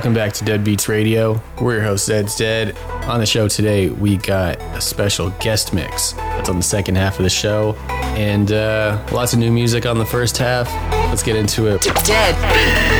Welcome back to Dead Beats Radio. We're your host, Zeds Dead. On the show today, we got a special guest mix. That's on the second half of the show. And uh, lots of new music on the first half. Let's get into it. Dead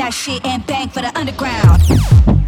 that shit and bang for the underground.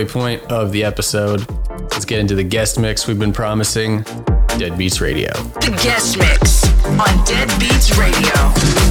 Halfway point of the episode. Let's get into the guest mix we've been promising. Dead Beats Radio. The guest mix on Dead Beats Radio.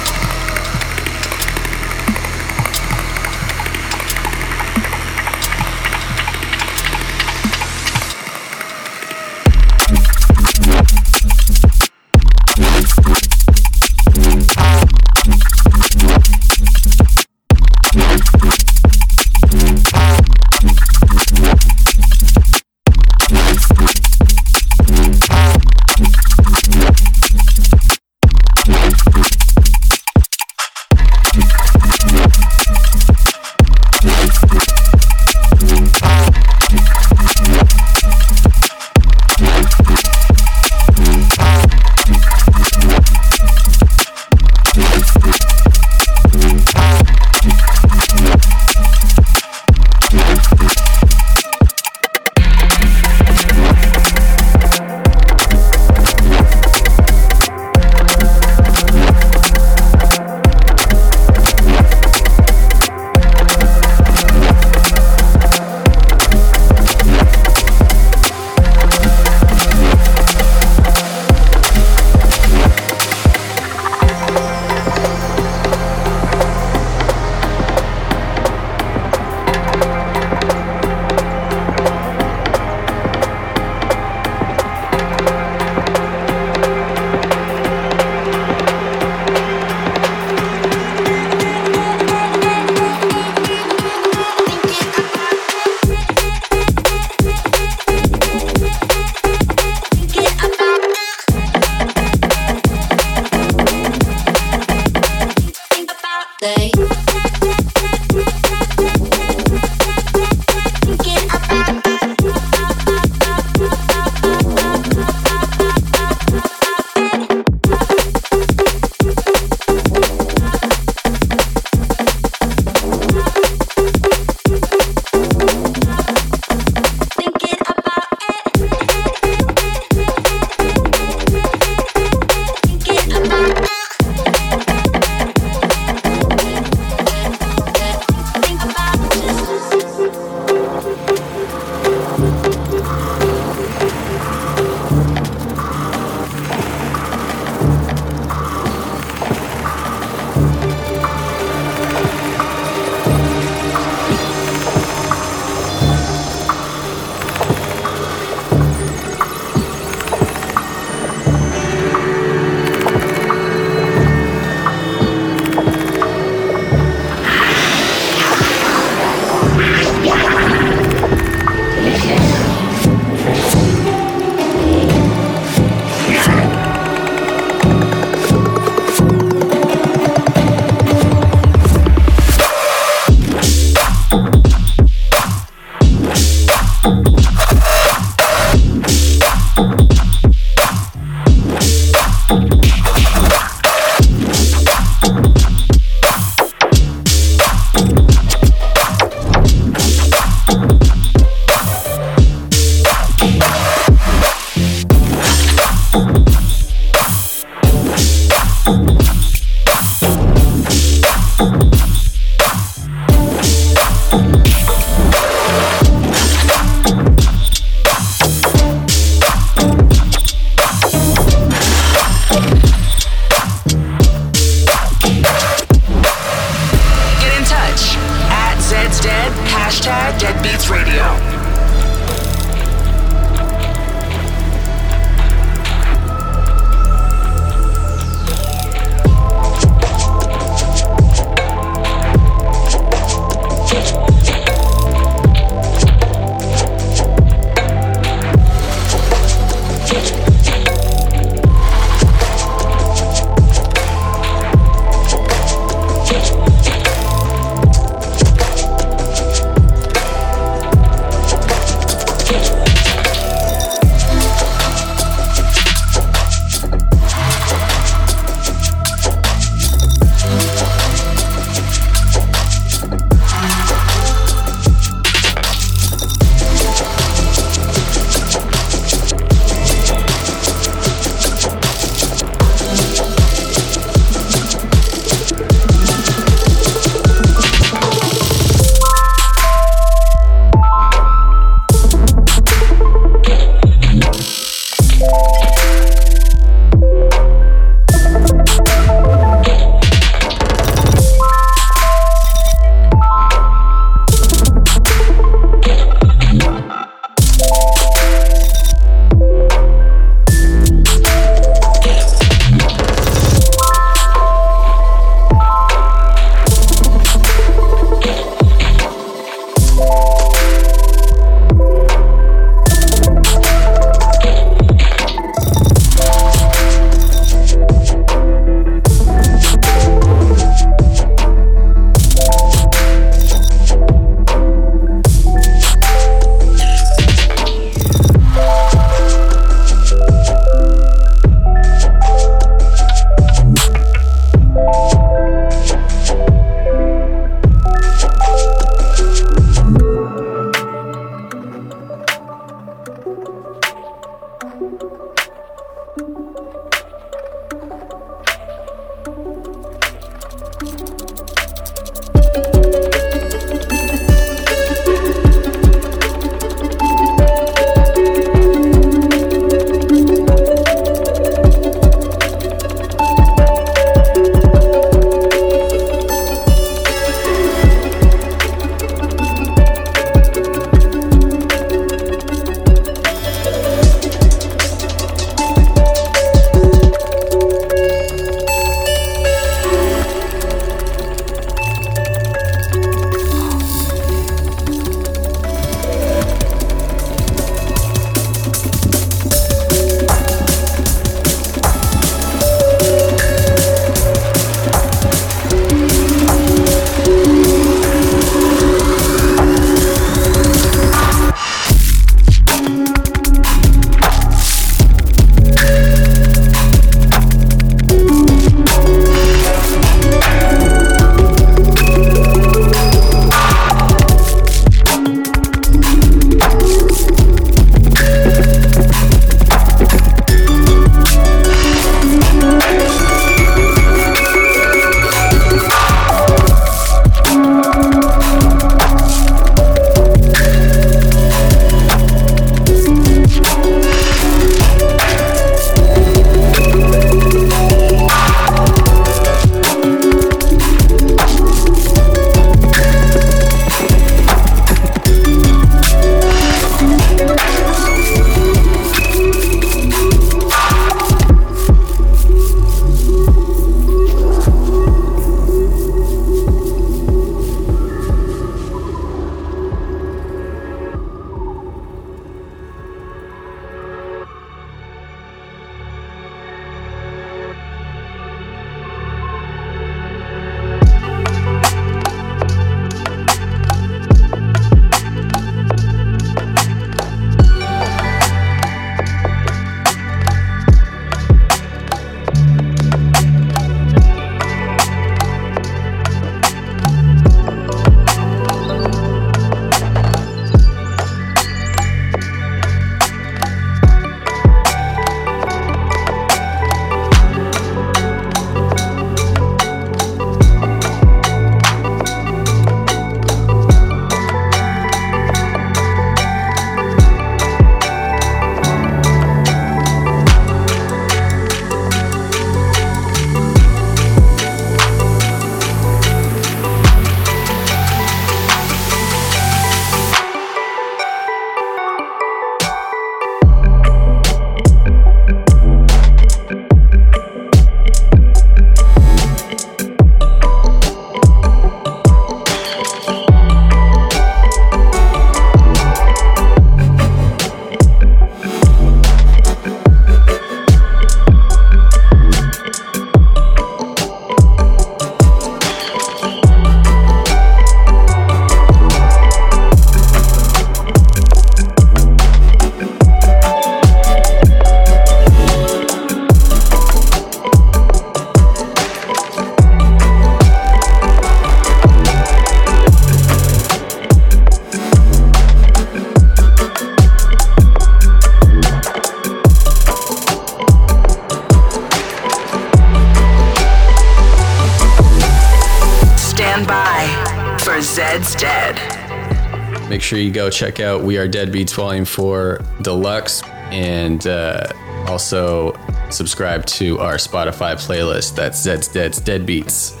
Check out We Are Deadbeats Volume 4 Deluxe and uh, also subscribe to our Spotify playlist. That's Zeds Dead's Deadbeats.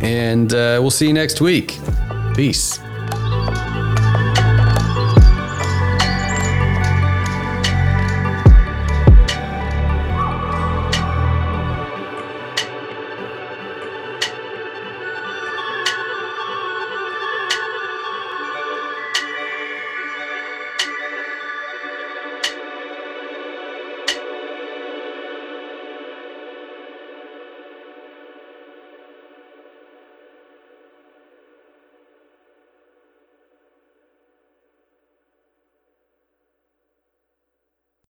And uh, we'll see you next week. Peace.